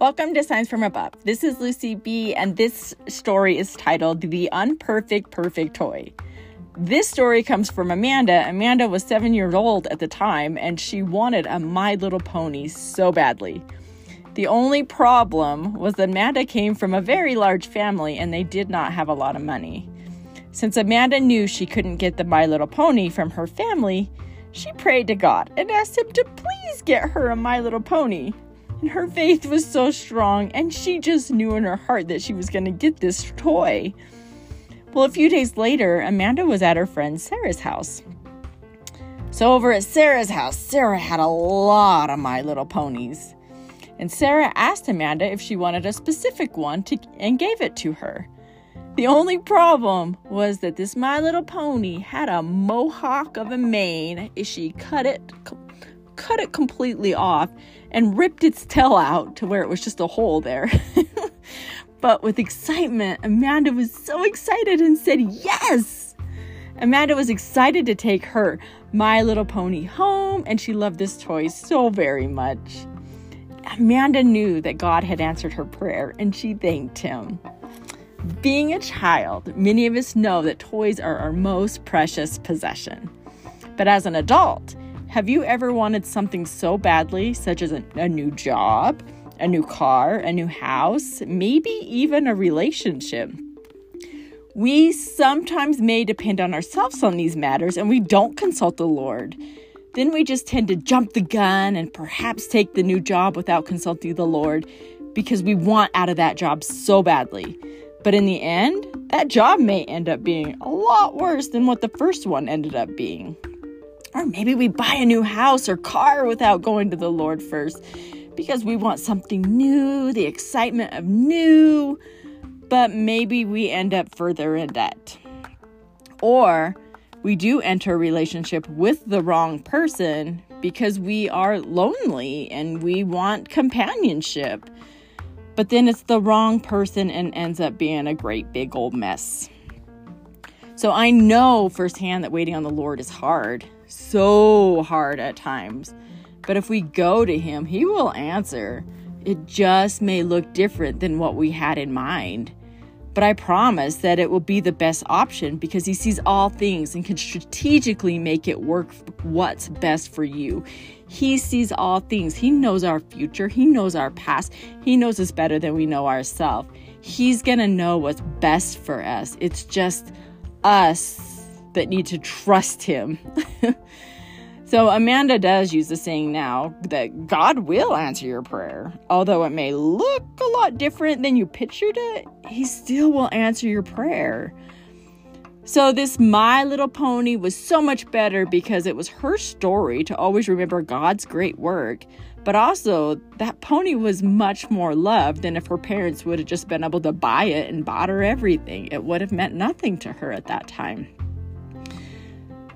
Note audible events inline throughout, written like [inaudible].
Welcome to Signs from Above. This is Lucy B, and this story is titled The Unperfect Perfect Toy. This story comes from Amanda. Amanda was seven years old at the time, and she wanted a My Little Pony so badly. The only problem was that Amanda came from a very large family and they did not have a lot of money. Since Amanda knew she couldn't get the My Little Pony from her family, she prayed to God and asked Him to please get her a My Little Pony. And her faith was so strong, and she just knew in her heart that she was going to get this toy. Well, a few days later, Amanda was at her friend Sarah's house. So, over at Sarah's house, Sarah had a lot of My Little Ponies. And Sarah asked Amanda if she wanted a specific one to, and gave it to her. The only problem was that this My Little Pony had a mohawk of a mane. She cut it cut it completely off and ripped its tail out to where it was just a hole there. [laughs] but with excitement, Amanda was so excited and said yes. Amanda was excited to take her My Little Pony home, and she loved this toy so very much. Amanda knew that God had answered her prayer, and she thanked Him. Being a child, many of us know that toys are our most precious possession. But as an adult, have you ever wanted something so badly, such as a, a, new job, a new car, a new house, maybe even a relationship? We sometimes may depend on ourselves on these matters and we don't consult the Lord. Then we just tend to jump the gun and perhaps take the new job without consulting the Lord because we want out of that job so badly. But in the end, that job may end up being a lot worse than what the first one ended up being. Or maybe we buy a new house or car without going to the Lord first because we want something new, the excitement of new, but maybe we end up further in debt. Or we do enter a relationship with the wrong person because we are lonely and we want companionship. But then it's the wrong person and ends up being a great big old mess. So I know firsthand that waiting on the Lord is hard so hard at times. But if we go to Him, He will answer. It just may look different than what we had in mind. But I promise that it will be the best option because He sees all things and can strategically make it work what's best for you. He sees all things. He knows our future. He knows our past. He knows us better than we know ourselves. He's going to know what's best for us. It's just us that need to trust him. [laughs] [laughs] so Amanda does use the saying now that God will answer your prayer. Although it may look a lot different than you pictured it, he still will answer your prayer. So, this My Little Pony was so much better because it was her story to always remember God's great work. But also, that pony was much more loved than if her parents would have just been able to buy it and bought her everything. It would have meant nothing to her at that time.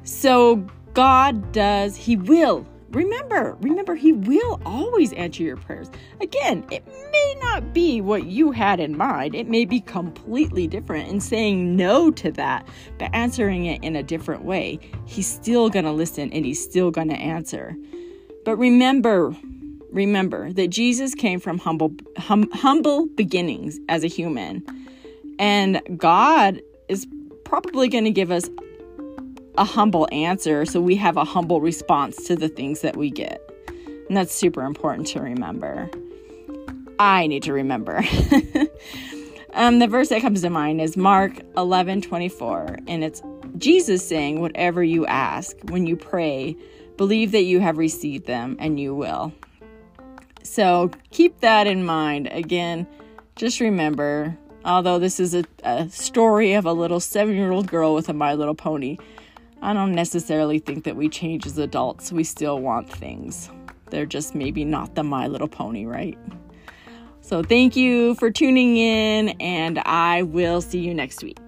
So God does, He will. Remember, remember, He will always answer your prayers. Again, it may not be what you had in mind, it may be completely different. And saying no to that, but answering it in a different way, He's still going to listen and He's still going to answer. But remember, remember that Jesus came from humble, hum, humble beginnings as a human. And God is probably going to give us a humble answer so we have a humble response to the things that we get. And that's super important to remember. I need to remember. [laughs] um, the verse that comes to mind is Mark 11 24, and it's Jesus saying, Whatever you ask when you pray, believe that you have received them and you will. So keep that in mind. Again, just remember, although this is a, a story of a little seven year old girl with a My Little Pony, I don't necessarily think that we change as adults. We still want things. They're just maybe not the My Little Pony, right? So, thank you for tuning in, and I will see you next week.